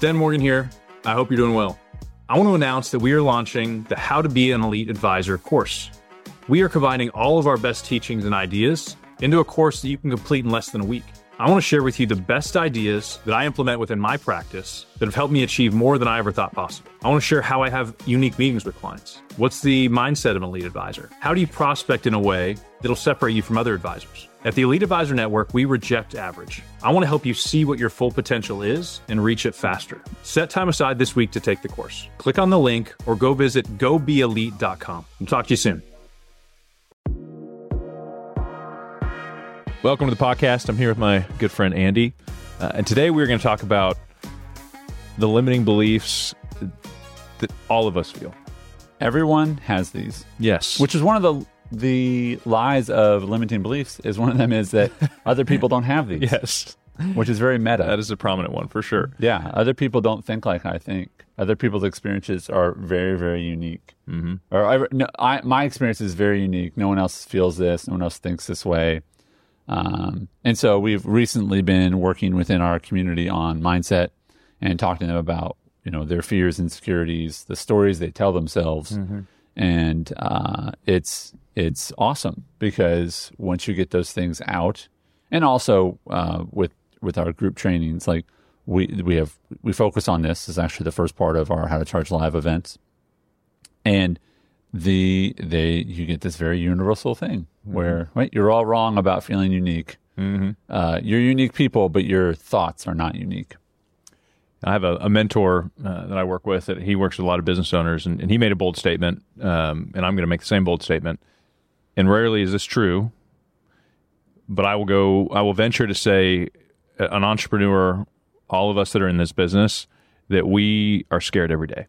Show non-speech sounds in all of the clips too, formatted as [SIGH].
Stan Morgan here. I hope you're doing well. I want to announce that we are launching the How to Be an Elite Advisor course. We are combining all of our best teachings and ideas into a course that you can complete in less than a week. I want to share with you the best ideas that I implement within my practice that have helped me achieve more than I ever thought possible. I want to share how I have unique meetings with clients. What's the mindset of an elite advisor? How do you prospect in a way that'll separate you from other advisors? At the Elite Advisor Network, we reject average. I want to help you see what your full potential is and reach it faster. Set time aside this week to take the course. Click on the link or go visit gobeelite.com. I'll talk to you soon. Welcome to the podcast. I'm here with my good friend Andy. Uh, and today we're going to talk about the limiting beliefs that all of us feel. Everyone has these. Yes. Which is one of the the lies of limiting beliefs is one of them is that other people don't have [LAUGHS] these. yes. Which is very meta. That is a prominent one for sure. Yeah. Other people don't think like I think. Other people's experiences are very, very unique. Mm-hmm. Or I, no, I, my experience is very unique. No one else feels this. No one else thinks this way. Um, and so we've recently been working within our community on mindset and talking to them about you know their fears, insecurities, the stories they tell themselves, mm-hmm. and uh, it's it's awesome because once you get those things out, and also uh, with with our group trainings, like we we have we focus on this. is actually the first part of our How to Charge Live events, and the they you get this very universal thing mm-hmm. where right you're all wrong about feeling unique. Mm-hmm. Uh, you're unique people, but your thoughts are not unique. I have a, a mentor uh, that I work with that he works with a lot of business owners, and, and he made a bold statement, um, and I'm going to make the same bold statement. And rarely is this true, but I will go. I will venture to say, an entrepreneur, all of us that are in this business, that we are scared every day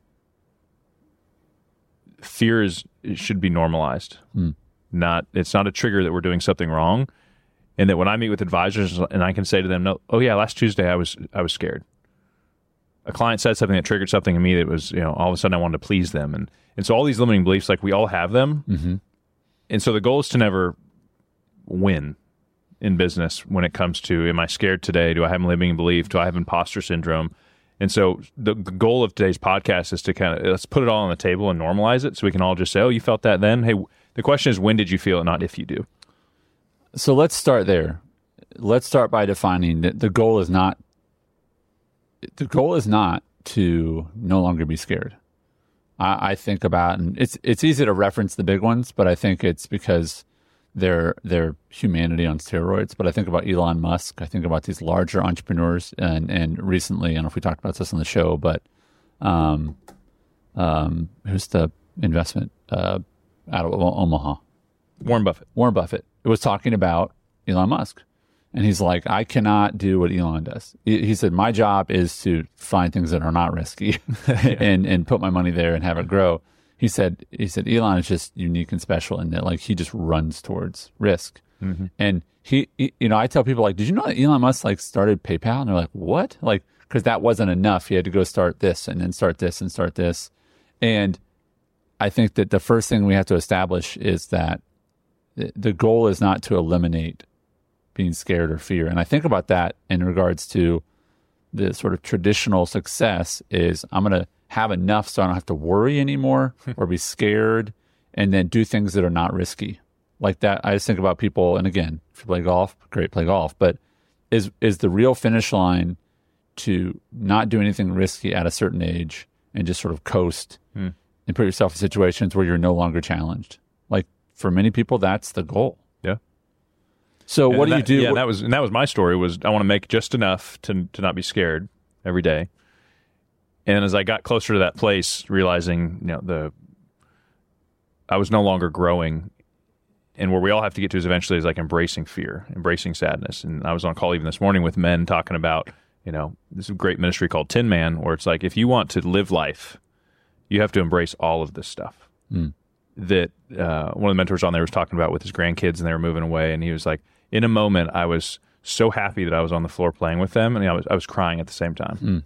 fear is should be normalized. Mm. Not it's not a trigger that we're doing something wrong. And that when I meet with advisors and I can say to them, "No, oh yeah, last Tuesday I was I was scared." A client said something that triggered something in me that was, you know, all of a sudden I wanted to please them, and and so all these limiting beliefs, like we all have them, mm-hmm. And so the goal is to never win in business when it comes to, am I scared today? Do I have limiting belief? Do I have imposter syndrome? And so the goal of today's podcast is to kind of let's put it all on the table and normalize it so we can all just say, oh, you felt that then? Hey, the question is, when did you feel it, not if you do. So let's start there. Let's start by defining that the goal is not the goal is not to no longer be scared. I, I think about and it's it's easy to reference the big ones, but I think it's because their their humanity on steroids. But I think about Elon Musk. I think about these larger entrepreneurs, and and recently, I don't know if we talked about this on the show, but um, um, who's the investment uh, out of Omaha? Warren Buffett. Warren Buffett. It was talking about Elon Musk. And he's like, I cannot do what Elon does. He said, my job is to find things that are not risky [LAUGHS] and, and put my money there and have it grow he said he said Elon is just unique and special in that like he just runs towards risk. Mm-hmm. And he, he, you know, I tell people like, did you know that Elon Musk like started PayPal? And they're like, what? Like, because that wasn't enough. He had to go start this and then start this and start this. And I think that the first thing we have to establish is that the goal is not to eliminate being scared or fear. And I think about that in regards to the sort of traditional success is I'm going to have enough so I don't have to worry anymore [LAUGHS] or be scared and then do things that are not risky. Like that, I just think about people, and again, if you play golf, great, play golf. But is is the real finish line to not do anything risky at a certain age and just sort of coast hmm. and put yourself in situations where you're no longer challenged? Like for many people, that's the goal. So and what that, do you do? Yeah, what, that was and that was my story. Was I want to make just enough to to not be scared every day, and as I got closer to that place, realizing you know the I was no longer growing, and where we all have to get to is eventually is like embracing fear, embracing sadness. And I was on a call even this morning with men talking about you know this great ministry called Tin Man, where it's like if you want to live life, you have to embrace all of this stuff. Mm. That uh, one of the mentors on there was talking about with his grandkids, and they were moving away, and he was like, in a moment, I was so happy that I was on the floor playing with them, and I was I was crying at the same time. Mm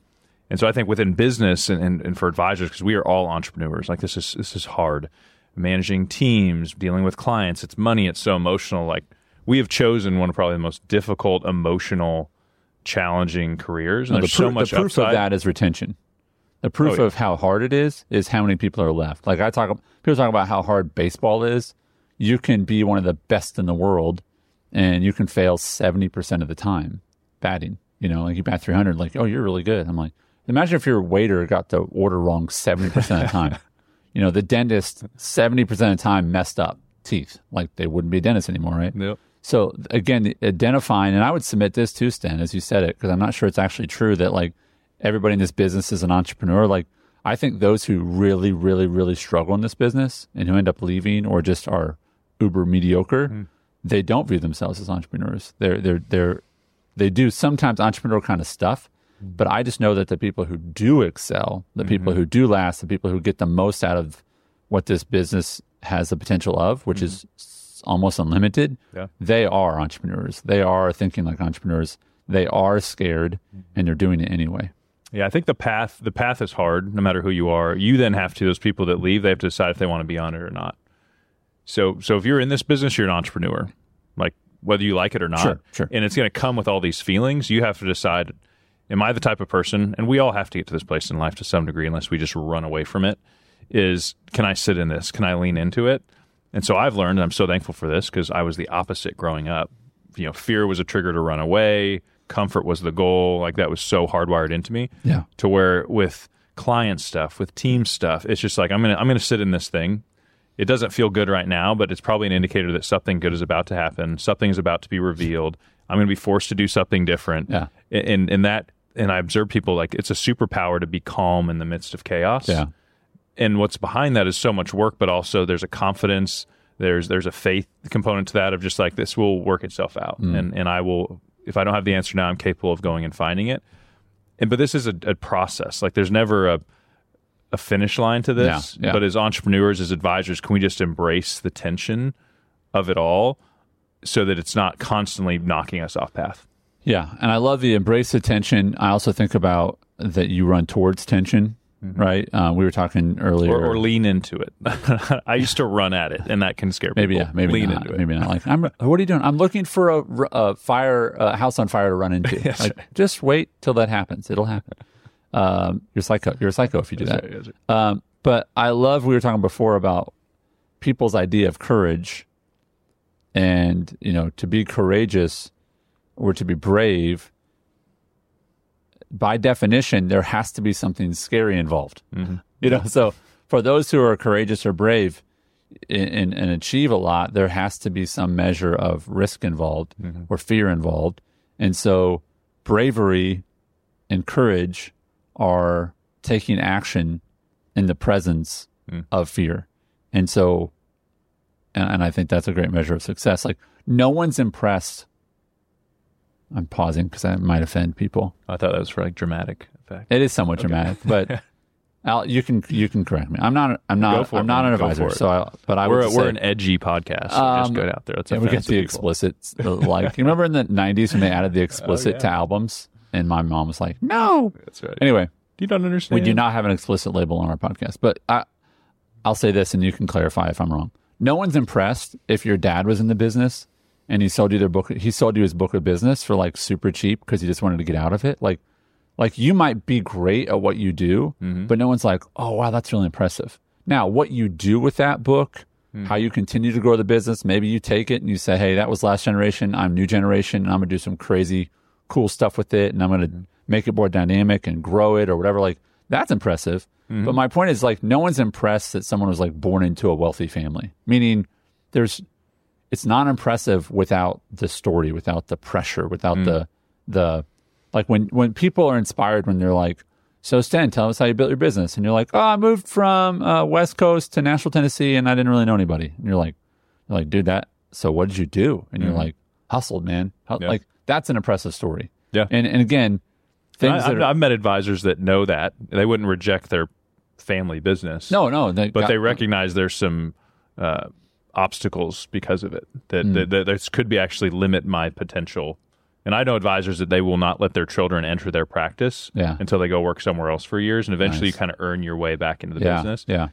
and so I think within business and, and, and for advisors, because we are all entrepreneurs, like this is this is hard. Managing teams, dealing with clients, it's money, it's so emotional. Like we have chosen one of probably the most difficult emotional challenging careers, and No, there's the, proof, so much the proof upside. of that is retention. The proof Oh, yeah. of how hard it is is how many people are left. Like I talk, people talk about how hard baseball is. You can be one of the best in the world, and you can fail seventy percent of the time batting. You know, like you bat three hundred, like oh, you're really good. I'm like, imagine if your waiter got the order wrong seventy percent of the time. [LAUGHS] you know, the dentist seventy percent of the time messed up teeth, like they wouldn't be a dentist anymore, right? Yep. So again, identifying, and I would submit this to Stan, as you said it, because I'm not sure it's actually true that like everybody in this business is an entrepreneur. Like I think those who really, really, really struggle in this business and who end up leaving or just are uber mediocre, mm. They don't view themselves as entrepreneurs. They're they're they're they do sometimes entrepreneurial kind of stuff, mm-hmm. but I just know that the people who do excel, the mm-hmm. people who do last, the people who get the most out of what this business has the potential of, which mm-hmm. is almost unlimited, Yeah. they are entrepreneurs. They are thinking like entrepreneurs. They are scared and they're doing it anyway. Yeah, I think the path the path is hard, no matter who you are. You then have to those people that leave, they have to decide if they want to be on it or not. So so if you're in this business, you're an entrepreneur, like whether you like it or not. Sure, sure. And it's going to come with all these feelings. You have to decide: Am I the type of person? And we all have to get to this place in life to some degree, unless we just run away from it. Is can I sit in this? Can I lean into it? And so I've learned, and I'm so thankful for this because I was the opposite growing up. You know, fear was a trigger to run away. Comfort was the goal. Like that was so hardwired into me Yeah. to where with client stuff, with team stuff, it's just like I'm gonna I'm gonna sit in this thing. It doesn't feel good right now, but it's probably an indicator that something good is about to happen. Something is about to be revealed. I'm gonna be forced to do something different. Yeah. And and that and I observe people like it's a superpower to be calm in the midst of chaos. Yeah. And what's behind that is so much work, but also there's a confidence, there's there's a faith component to that of just like this will work itself out. Mm. And and I will if I don't have the answer now, I'm capable of going and finding it and but this is a, a process. Like there's never a a finish line to this. Yeah, yeah. But as entrepreneurs, as advisors, can we just embrace the tension of it all so that it's not constantly knocking us off path? Yeah, and I love the embrace the tension. I also think about that you run towards tension, right? Uh, we were talking earlier. Or, or lean into it. [LAUGHS] I used to run at it, and that can scare people. maybe yeah, maybe lean not. into it. Maybe not. Like, I'm. What are you doing? I'm looking for a fire, a house on fire to run into. [LAUGHS] like, just wait till that happens. It'll happen. Um, you're psycho. You're a psycho if you do that. Yes, sir. Um, but I love we were talking before about people's idea of courage, and you know, to be courageous or to be brave. By definition, there has to be something scary involved. [LAUGHS] You know, so for those who are courageous or brave and, and, and achieve a lot, there has to be some measure of risk involved or fear involved, and so bravery and courage are taking action in the presence of fear. And so, and, and I think that's a great measure of success. Like, no one's impressed. I'm pausing because I might offend people. I thought that was for like dramatic effect. It is somewhat dramatic, but [LAUGHS] Al, you can you can correct me. I'm not I'm not I'm it, not man. an advisor, so I, but I We're would a, say, we're an edgy podcast. So Um, just go out there. Let's yeah, we get the people. explicit like you remember in the 90s when they added the [LAUGHS] explicit yeah. to albums, and my mom was like, no. That's right. Anyway, you don't understand. we do not have an explicit label on our podcast, but I, I'll say this, and you can clarify if I'm wrong. No one's impressed if your dad was in the business and he sold you their book. He sold you his book of business for like super cheap because he just wanted to get out of it. Like, like you might be great at what you do, mm-hmm. but no one's like, oh wow, that's really impressive. Now, what you do with that book, mm-hmm. how you continue to grow the business, maybe you take it and you say, hey, that was last generation. I'm new generation, and I'm gonna do some crazy, cool stuff with it, and I'm gonna mm-hmm. make it more dynamic and grow it or whatever. Like that's impressive. Mm-hmm. But my point is like no one's impressed that someone was like born into a wealthy family. Meaning there's it's not impressive without the story, without the pressure, without mm. the the like when when people are inspired when they're like, "So Stan, tell us how you built your business," and you're like, "Oh, I moved from uh, West Coast to Nashville, Tennessee, and I didn't really know anybody," and you're like, "You're like, dude, that so what did you do?" And you're mm-hmm. like, "Hustled, man." Yeah. Like that's an impressive story. Yeah. and and again, things I, that I've, are, I've met advisors that know that they wouldn't reject their family business. no, no, they but got- they recognize there's some uh, obstacles because of it that, Hmm. that, that this could be actually limit my potential. And I know advisors that they will not let their children enter their practice Yeah. until they go work somewhere else for years, and eventually Nice. you kind of earn your way back into the yeah, business. yeah,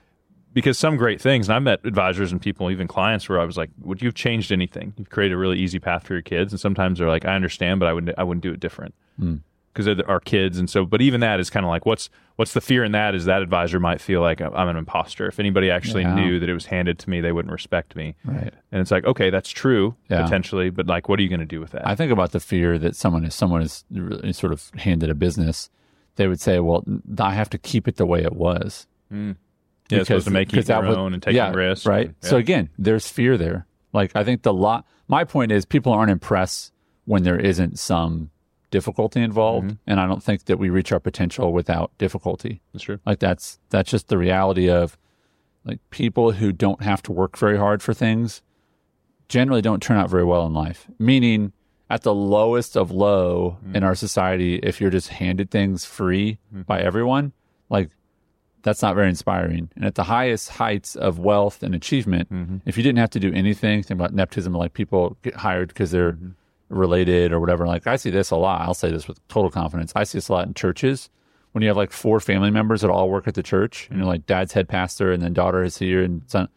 Because some great things, and I met advisors and people, even clients, where I was like, "Would you have changed anything? You've created a really easy path for your kids." And sometimes they're like, "I understand, but I would I wouldn't do it different." Hmm. because they're our kids, and so. But even that is kind of like what's what's the fear in that is that advisor might feel like oh, I'm an imposter. If anybody actually Yeah. knew that it was handed to me, they wouldn't respect me. Right. And it's like, okay, that's true Yeah. potentially, but like, what are you going to do with that? I think about the fear that someone is someone is sort of handed a business. They would say, "Well, I have to keep it the way it was." Hmm. Yeah, it's supposed to make you because that your would- own and taking yeah, risks, right? and- So again, there's fear there. Like I think the lot. My point is, people aren't impressed when there isn't some difficulty involved, Mm-hmm. and I don't think that we reach our potential without difficulty. that's true. Like that's that's just the reality of like people who don't have to work very hard for things generally don't turn out very well in life. Meaning at the lowest of low in our society, if you're just handed things free by everyone, like that's not very inspiring. And at the highest heights of wealth and achievement, mm-hmm. if you didn't have to do anything, think about nepotism, like people get hired because they're mm-hmm. related or whatever. Like I see this a lot. I'll say this with total confidence. I see this a lot in churches when you have like four family members that all work at the church, and you're mm-hmm. like dad's head pastor, and then daughter is here, and son.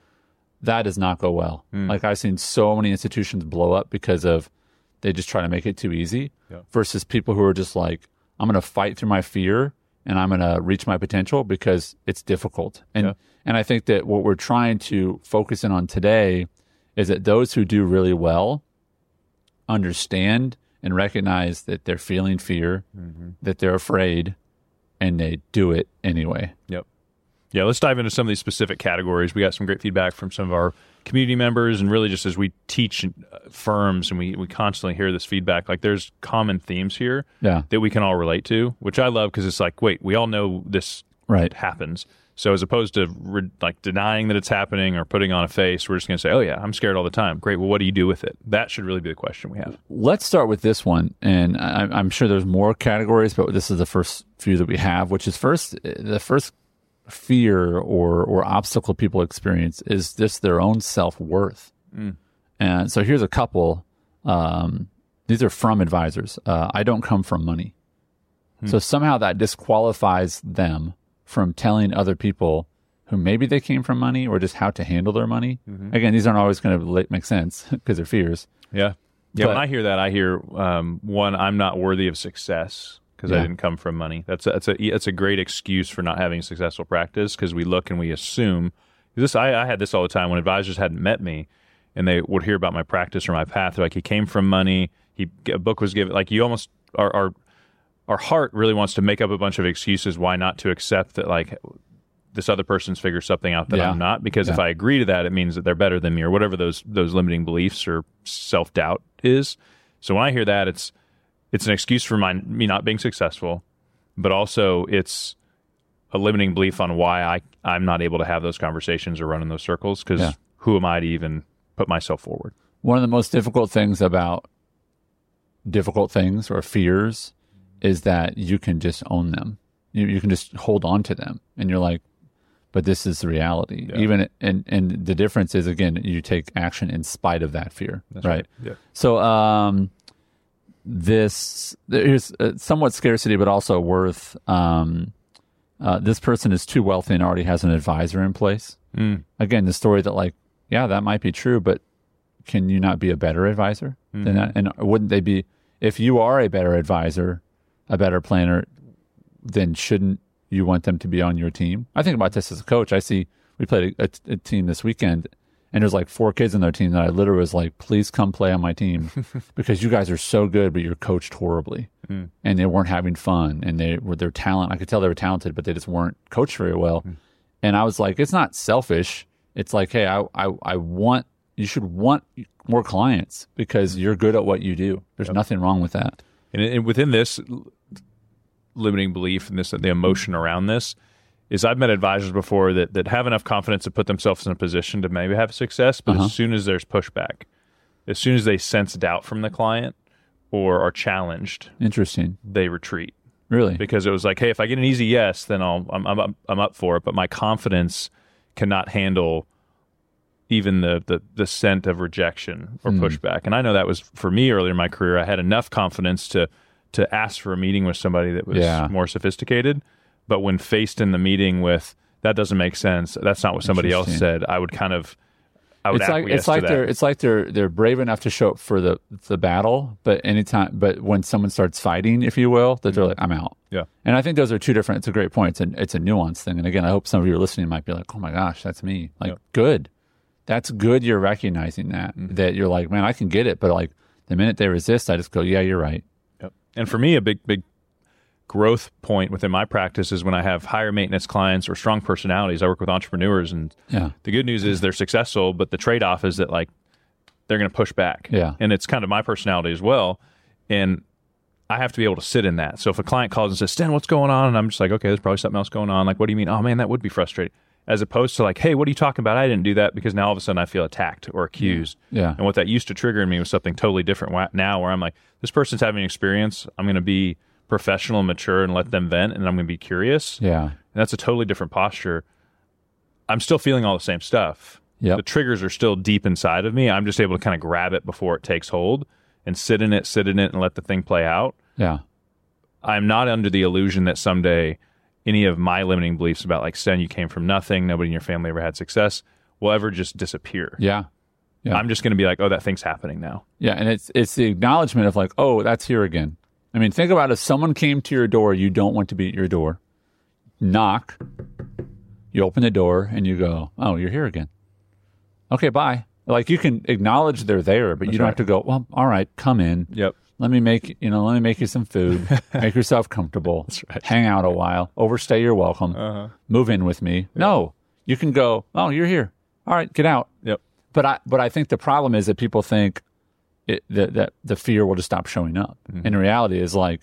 That does not go well. Mm. Like I've seen so many institutions blow up because of they just try to make it too easy. Yeah. Versus people who are just like, I'm going to fight through my fear and I'm going to reach my potential because it's difficult. And Yeah. and I think that what we're trying to focus in on today is that those who do really well understand and recognize that they're feeling fear, mm-hmm. that they're afraid, and they do it anyway. Yep. Yeah, let's dive into some of these specific categories. We got some great feedback from some of our community members, and really just as we teach uh, firms and we, we constantly hear this feedback, like there's common themes here Yeah. that we can all relate to, which I love because it's like, wait, we all know this Right. happens. So as opposed to re- like denying that it's happening or putting on a face, we're just going to say, oh yeah, I'm scared all the time. Great. Well, what do you do with it? That should really be the question we have. Let's start with this one, and I, I'm sure there's more categories, but this is the first few that we have. Which is first, the first fear or or obstacle people experience is just their own self worth. And so here's a couple. Um, these are from advisors. Uh, I don't come from money, so somehow that disqualifies them from telling other people who maybe they came from money or just how to handle their money. Again, these aren't always going to make sense [LAUGHS] because they're fears. Yeah. Yeah. when I hear that, I hear um, one, I'm not worthy of success because I didn't come from money. That's a, that's a that's a great excuse for not having successful practice because we look and we assume this. I, I had this all the time when advisors hadn't met me and they would hear about my practice or my path. They're like he came from money. He a book was given. Like you almost our our our heart really wants to make up a bunch of excuses why not to accept that like this other person's figured something out that Yeah. I'm not because if I agree to that it means that they're better than me or whatever those those limiting beliefs or self-doubt is. So when I hear that it's it's an excuse for my me not being successful, but also it's a limiting belief on why I I'm not able to have those conversations or run in those circles cuz Yeah. who am I to even put myself forward? One of the most difficult things about difficult things or fears is that you can just own them. You, you can just hold on to them, and you're like, but this is the reality. Yeah. Even and and the difference is again, you take action in spite of that fear, right? Yeah. So, um, this here's uh, somewhat scarcity, but also worth. Um, uh, this person is too wealthy and already has an advisor in place. Mm. Again, the story that like, yeah, that might be true, but can you not be a better advisor than that? And wouldn't they be? If you are a better advisor, a better planner, then shouldn't you want them to be on your team? I think about this as a coach. I see we played a, a, a team this weekend, and there's like four kids in their team that I literally was like, "Please come play on my team [LAUGHS] because you guys are so good, but you're coached horribly." Hmm. And they weren't having fun, and they were their talent. I could tell they were talented, but they just weren't coached very well. Hmm. And I was like, it's not selfish. It's like, hey, I, I, I want you should want more clients because hmm. you're good at what you do. There's nothing wrong with that. And, and within this limiting belief and this the emotion around this is I've met advisors before that that have enough confidence to put themselves in a position to maybe have success, but Uh-huh. as soon as there's pushback, as soon as they sense doubt from the client or are challenged, Interesting. they retreat Really? because it was like, hey, if I get an easy yes, then I'll I'm I'm, up- I'm up for it, but my confidence cannot handle even the the, the scent of rejection or pushback. And I know that was for me earlier in my career. I had enough confidence to to ask for a meeting with somebody that was Yeah. more sophisticated, but when faced in the meeting with that doesn't make sense. That's not what somebody else said. I would kind of I would it's like it's like they're it's like they're they're brave enough to show up for the the battle, but anytime but when someone starts fighting, if you will, that they're like, I'm out. Yeah. And I think those are two different. It's a great point. It's a it's a nuance thing. And again, I hope some of you are listening might be like, oh my gosh, that's me. Like, Yep. good. That's good. You're recognizing that Mm-hmm. that you're like, man, I can get it, but like the minute they resist, I just go, yeah, you're right. Yep. And for me, a big, big growth point within my practice is when I have higher maintenance clients or strong personalities. I work with entrepreneurs, and Yeah. the good news is they're successful, but the trade off is that like they're going to push back. Yeah. And it's kind of my personality as well. And I have to be able to sit in that. So if a client calls and says, Stan, what's going on? And I'm just like, okay, there's probably something else going on. Like, what do you mean? Oh man, that would be frustrating. As opposed to like, hey, what are you talking about? I didn't do that because now all of a sudden I feel attacked or accused. Yeah. And what that used to trigger in me was something totally different now where I'm like, this person's having an experience. I'm going to be professional and mature and let them vent and I'm going to be curious. Yeah. And that's a totally different posture. I'm still feeling all the same stuff. Yeah. The triggers are still deep inside of me. I'm just able to kind of grab it before it takes hold and sit in it, sit in it, and let the thing play out. Yeah. I'm not under the illusion that someday any of my limiting beliefs about like Stan, you came from nothing, nobody in your family ever had success, will ever just disappear. Yeah. Yeah. I'm just going to be like, oh, that thing's happening now. Yeah, and it's it's the acknowledgement of like, oh, that's here again. I mean, think about if someone came to your door, you don't want to be at your door. Knock, you open the door and you go, oh, you're here again. Okay, bye. Like you can acknowledge they're there, but you don't right. have to go. Well, all right, come in. Yep. Let me make you know. Let me make you some food. [LAUGHS] make yourself comfortable. That's right. Hang out a while. Overstay your welcome. Uh-huh. Move in with me. No, you can go. Oh, you're here. All right, get out. Yep. But I but I think the problem is that people think it, that that the fear will just stop showing up. Mm-hmm. And the reality is like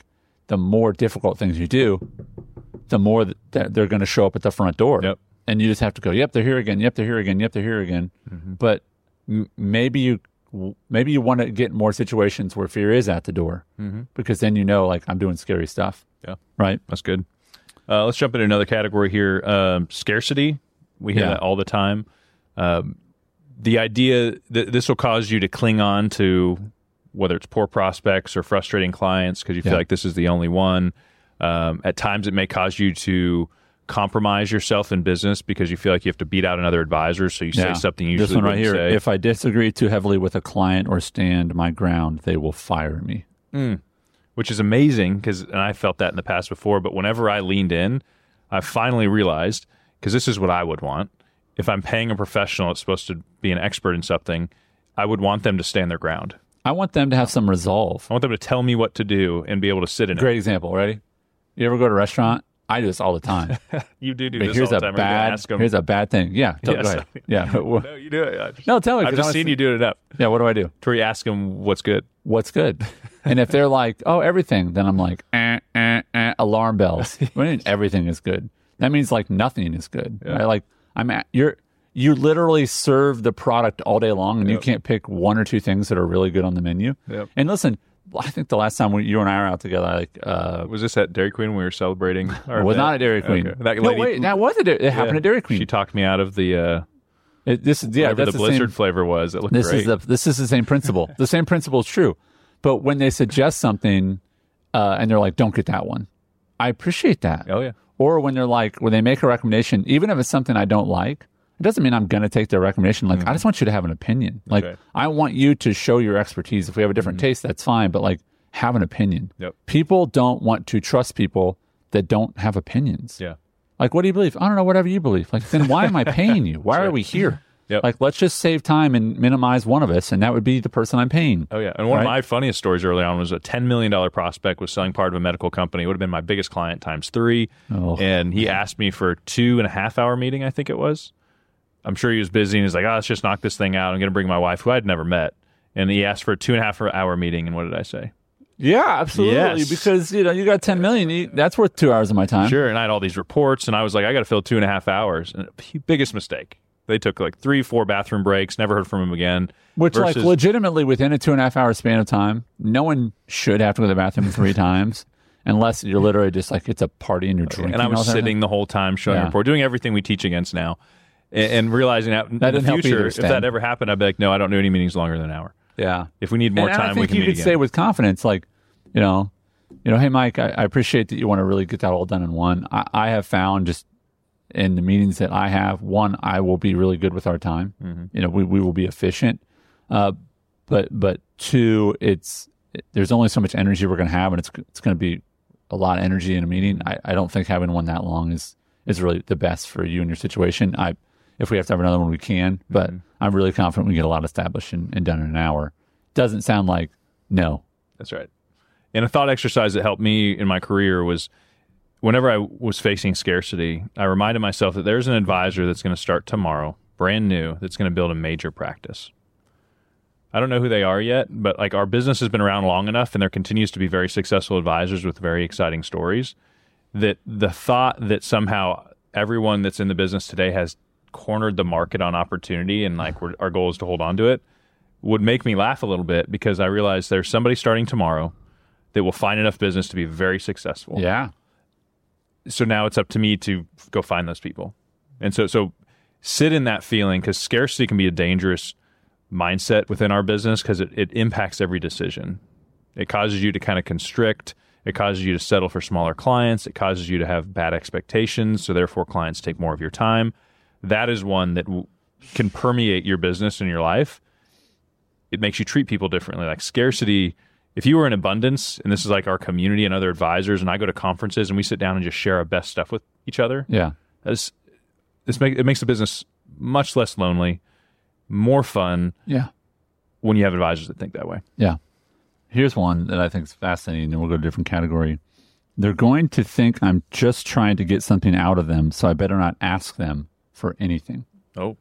the more difficult things you do, the more that that they're going to show up at the front door. Yep. And you just have to go. Yep, they're here again. Yep, they're here again. Yep, they're here again. Mm-hmm. But m- maybe you maybe you want to get more situations where fear is at the door Mm-hmm. because then you know like I'm doing scary stuff. Yeah. Right. That's good. Uh, let's jump into another category here. Um, scarcity. We hear Yeah. that all the time. Um, the idea that this will cause you to cling on to whether it's poor prospects or frustrating clients because you feel Yeah. like this is the only one. Um, at times, it may cause you to compromise yourself in business because you feel like you have to beat out another advisor. So you say something you usually this one right here. say. If I disagree too heavily with a client or stand my ground, they will fire me. which is amazing because and I felt that in the past before. But whenever I leaned in, I finally realized because this is what I would want. If I'm paying a professional that's supposed to be an expert in something, I would want them to stand their ground. I want them to have some resolve. I want them to tell me what to do and be able to sit in it. Great example. Ready? You ever go to a restaurant? I do this all the time. [LAUGHS] You do do But this here's all a the time. Gonna bad. Here's a bad thing. Yeah. [LAUGHS] Tell, Yes. Go. Yeah. [LAUGHS] no, you do it. No, tell me. I've just seen see- you do it enough. Yeah. What do I do? To where you ask them what's good. What's good? and if they're like, oh, everything, then I'm like, eh, eh, eh, alarm bells. What do you mean everything is good? That means like nothing is good. Right? Like I'm at, you're you literally serve the product all day long, and you can't pick one or two things that are really good on the menu. Yep. And listen, I think the last time we, you and I were out together, like uh, Was this at Dairy Queen when we were celebrating? [LAUGHS] Our was event? not a Dairy Queen. Okay. That no, wait, that was it happened Yeah. at Dairy Queen. She talked me out of the uh, It- this is yeah, whatever the blizzard same, flavor was. It looked this great. is the this is the same principle. the same principle is true, but when they suggest something uh, and they're like, "Don't get that one," I appreciate that. oh yeah. Or when they're like, when they make a recommendation, even if it's something I don't like, it doesn't mean I'm going to take their recommendation. Like, I just want you to have an opinion. Like, right. I want you to show your expertise. If we have a different mm-hmm. taste, that's fine. But like, have an opinion. Yep. People don't want to trust people that don't have opinions. Yeah. Like, what do you believe? I don't know. Whatever you believe. Like, then why am I paying you? [LAUGHS] Why are we here? Yep. Like, let's just save time and minimize one of us, and that would be the person I'm paying. Oh yeah, and one of my funniest stories early on was a ten million dollar prospect was selling part of a medical company. It would have been my biggest client times three, Oh. and he asked me for a two and a half hour meeting. I think it was. I'm sure he was busy, and he's like, "Oh, let's just knock this thing out. I'm going to bring my wife, who I'd never met." And he asked for a two and a half hour meeting. And what did I say? Yeah, absolutely. Yes. Because you know you got ten million. You, that's worth two hours of my time. Sure. And I had all these reports, and I was like, "I got to fill two and a half hours." And biggest mistake. They took like three, four bathroom breaks. Never heard from him again. Which, like, legitimately within a two and a half hour span of time, no one should have to go to the bathroom three [LAUGHS] times unless you're literally just like it's a party and you're drinking. and I was all the time. sitting the whole time showing Yeah. report, doing everything we teach against now, and, and realizing that, in the future, if that ever happened, I'd be like, no, I don't do any meetings longer than an hour. Yeah. If we need more and time, I think we can you could again. say with confidence, like, you know, you know, hey Mike, I, I appreciate that you want to really get that all done in one. I, I have found just in the meetings that I have, one, I will be really good with our time. You know, we, we will be efficient. Uh, but but two, it's there's only so much energy we're going to have, and it's it's going to be a lot of energy in a meeting. I, I don't think having one that long is is really the best for you and your situation. I if we have to have another one, we can, but I'm really confident we get a lot established and, and done in an hour. Doesn't sound like no. That's right. And a thought exercise that helped me in my career was whenever I was facing scarcity, I reminded myself that there's an advisor that's going to start tomorrow, brand new, that's going to build a major practice. I don't know who they are yet, but like our business has been around long enough and there continues to be very successful advisors with very exciting stories that the thought that somehow everyone that's in the business today has cornered the market on opportunity and like our goal is to hold on to it would make me laugh a little bit because I realize there's somebody starting tomorrow that will find enough business to be very successful. Yeah. So now it's up to me to go find those people. And so so sit in that feeling because scarcity can be a dangerous mindset within our business because it, it impacts every decision. It causes you to kind of constrict. It causes you to settle for smaller clients. It causes you to have bad expectations. So therefore, clients take more of your time. That is one that w- can permeate your business and your life. It makes you treat people differently. Like scarcity, if you were in abundance, and this is like our community and other advisors, and I go to conferences and we sit down and just share our best stuff with each other. Yeah. This, this make, it makes the business much less lonely, more fun Yeah. when you have advisors that think that way. Yeah. Here's one that I think is fascinating, and we'll go to a different category. They're going to think I'm just trying to get something out of them, so I better not ask them for anything. Oh,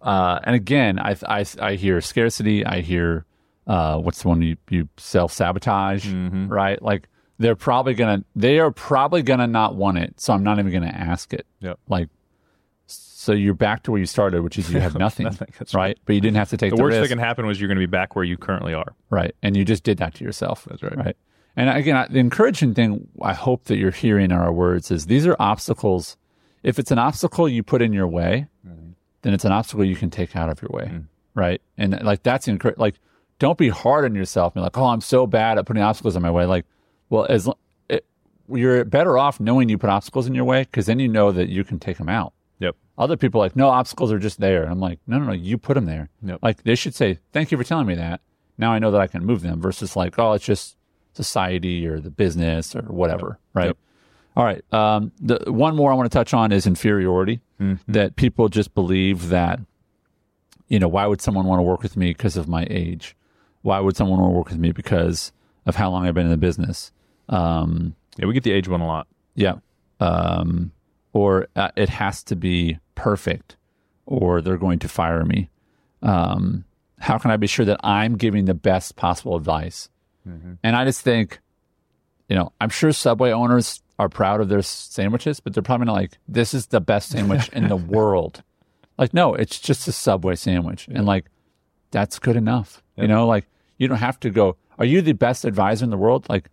Uh, and again, I, I, I hear scarcity. I hear uh, what's the one you, you self sabotage, mm-hmm. right? Like they're probably gonna they are probably gonna not want it, so I'm not even gonna ask it. Yep. Like, so you're back to where you started, which is you have [LAUGHS] nothing, Nothing, that's right? But you didn't have to take the the, worst risk. that can happen was you're going to be back where you currently are. Right. And you just did that to yourself. That's right. Right. And again, I- the encouraging thing I hope that you're hearing in our words is these are obstacles. If it's an obstacle you put in your way, mm-hmm. then it's an obstacle you can take out of your way. Mm. Right. And like that's encourage. Like, don't be hard on yourself. Be like, oh, I'm so bad at putting obstacles in my way. Like, well, as it, you're better off knowing you put obstacles in your way because then you know that you can take them out. Yep. Other people are like, no, obstacles are just there. I'm like, no, no, no, you put them there. Yep. Like they should say, thank you for telling me that. Now I know that I can move them versus like, oh, it's just society or the business or whatever. Right. Yep. All right. Um, the one more I want to touch on is inferiority. That people just believe that, you know, why would someone want to work with me because of my age? Why would someone want to work with me because of how long I've been in the business? Um, Yeah, we get the age one a lot. yeah. Um, or uh, it has to be perfect, or they're going to fire me. Um, how can I be sure that I'm giving the best possible advice? And I just think, you know, I'm sure Subway owners are proud of their sandwiches, but they're probably not like, this is the best sandwich in the [LAUGHS] world. Like, no, it's just a Subway sandwich. And like, that's good enough. You know, like, you don't have to go, are you the best advisor in the world? Like,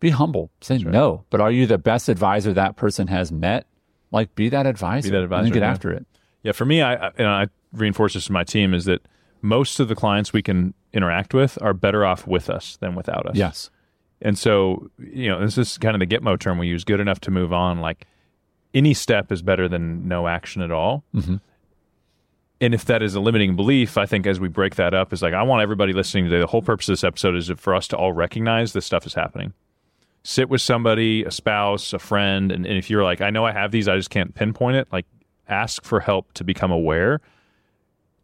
be humble. Say no. But are you the best advisor that person has met? Like, be that advisor. Be that And advisor, then get yeah. after it. Yeah, for me, I, I and I reinforce this to my team is that most of the clients we can interact with are better off with us than without us. Yes. And so, you know, this is kind of the Gitmo term we use, good enough to move on. Like any step is better than no action at all. Mm-hmm. And if that is a limiting belief, I think as we break that up, is like I want everybody listening today. The whole purpose of this episode is for us to all recognize this stuff is happening. Sit with somebody, a spouse, a friend, and, and if you're like, I know I have these, I just can't pinpoint it. Like, ask for help to become aware.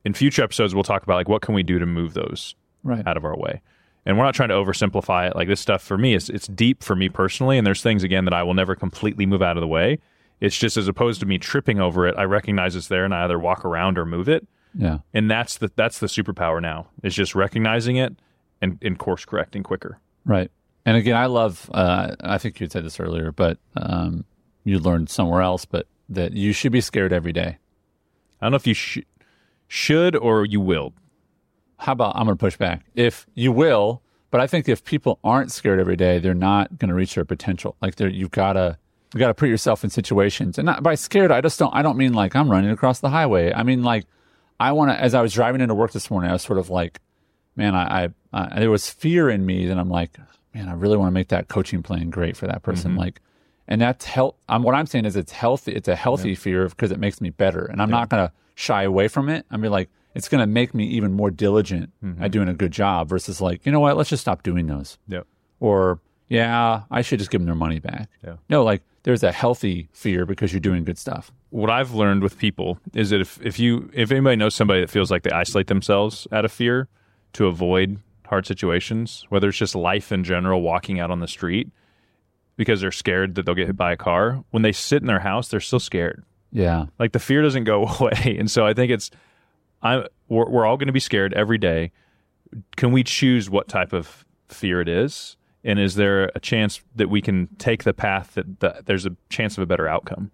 In future episodes, we'll talk about like what can we do to move those Right. out of our way. And we're not trying to oversimplify it. Like this stuff for me, is it's deep for me personally, and there's things again that I will never completely move out of the way. It's just as opposed to me tripping over it, I recognize it's there and I either walk around or move it. Yeah. And that's the that's the superpower now. It's just recognizing it and, and course correcting quicker. Right. And again, I love, uh, I think you said this earlier, but um, you learned somewhere else, but that you should be scared every day. I don't know if you sh- should or you will. How about, I'm going to push back. If you will, but I think if people aren't scared every day, they're not going to reach their potential. Like they're, you've got to, you got to put yourself in situations. And not by scared, I just don't, I don't mean like I'm running across the highway. I mean like, I want to, as I was driving into work this morning, I was sort of like, man, I, I, I there was fear in me that I'm like, man, I really want to make that coaching plan great for that person. Like, and that's health. Um, what I'm saying is it's healthy. It's a healthy fear because it makes me better, and I'm not going to shy away from it. I mean, like it's going to make me even more diligent Mm-hmm. at doing a good job versus like you know what, let's just stop doing those, Yep. or yeah, I should just give them their money back. Yeah. No, like there's a healthy fear because you're doing good stuff. what I've learned with people is that if, if you if anybody knows somebody that feels like they isolate themselves out of fear to avoid hard situations, whether it's just life in general, walking out on the street because they're scared that they'll get hit by a car, when they sit in their house, they're still scared. Yeah, Like the fear doesn't go [LAUGHS] away, and so I think it's I we're, we're all going to be scared every day. Can we choose what type of fear it is? And is there a chance that we can take the path that, that there's a chance of a better outcome?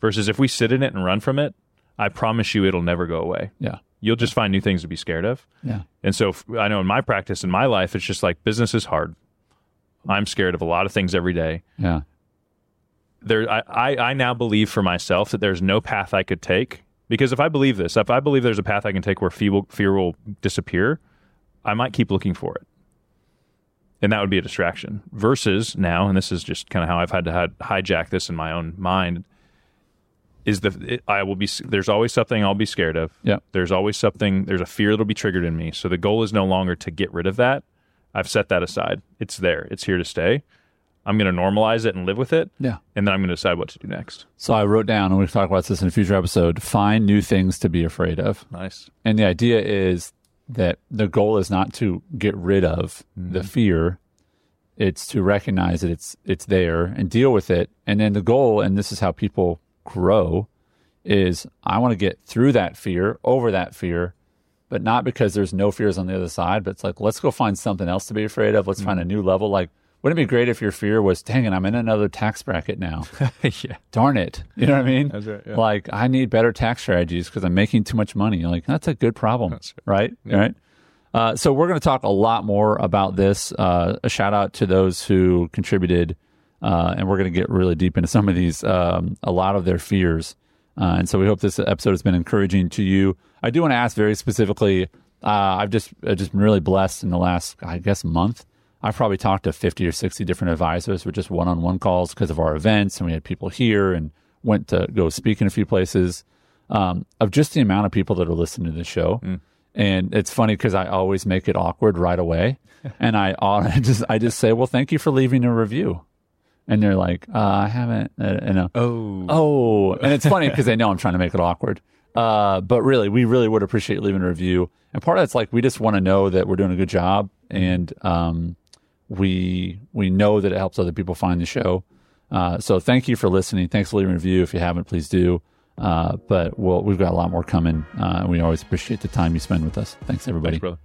Versus if we sit in it and run from it, I promise you it'll never go away. yeah, You'll just find new things to be scared of. yeah, And so if, I know in my practice, in my life, it's just like business is hard. I'm scared of a lot of things every day. yeah, There, I, I, I now believe for myself that there's no path I could take because if I believe this, if I believe there's a path I can take where fear will, fear will disappear, I might keep looking for it, and that would be a distraction. Versus now, and this is just kind of how I've had to hijack this in my own mind. Is the it, I will be there's always something I'll be scared of. yeah, There's always something, there's a fear that'll be triggered in me. So the goal is no longer to get rid of that. I've set that aside. It's there, it's here to stay. I'm going to normalize it and live with it. yeah. And then I'm going to decide what to do next. So I wrote down, and we'll talk about this in a future episode. Find new things to be afraid of. Nice. And the idea is that the goal is not to get rid of the mm-hmm. fear. It's to recognize that it's it's there and deal with it. And then the goal, and this is how people grow, is I want to get through that fear, over that fear, but not because there's no fears on the other side, but it's like let's go find something else to be afraid of. Let's find a mm-hmm. new level. Like, wouldn't it be great if your fear was, dang it, I'm in another tax bracket now. [LAUGHS] yeah. Darn it. You know what I mean? That's right, yeah. Like, I need better tax strategies because I'm making too much money. Like, that's a good problem, right? Right. Uh, so we're going to talk a lot more about this. Uh, a shout out to those who contributed, uh, and we're going to get really deep into some of these, um, a lot of their fears. Uh, and so we hope this episode has been encouraging to you. I do want to ask very specifically. Uh, I've just I've just been really blessed in the last, I guess, month. I've probably talked to 50 or 60 different advisors with just one on one calls because of our events. And we had people here and went to go speak in a few places um, of just the amount of people that are listening to the show. And it's funny because I always make it awkward right away. [LAUGHS] and I, I just I just say, well, thank you for leaving a review. And they're like, uh, I haven't. Uh, and, uh, Oh. Oh, and it's funny because they know I'm trying to make it awkward. Uh, but really, we really would appreciate leaving a review. And part of that's like we just want to know that we're doing a good job, and um, we we know that it helps other people find the show. Uh, so thank you for listening. Thanks for leaving a review. If you haven't, please do. Uh, but we'll, we've got a lot more coming. Uh, and we always appreciate the time you spend with us. Thanks, everybody. Thanks.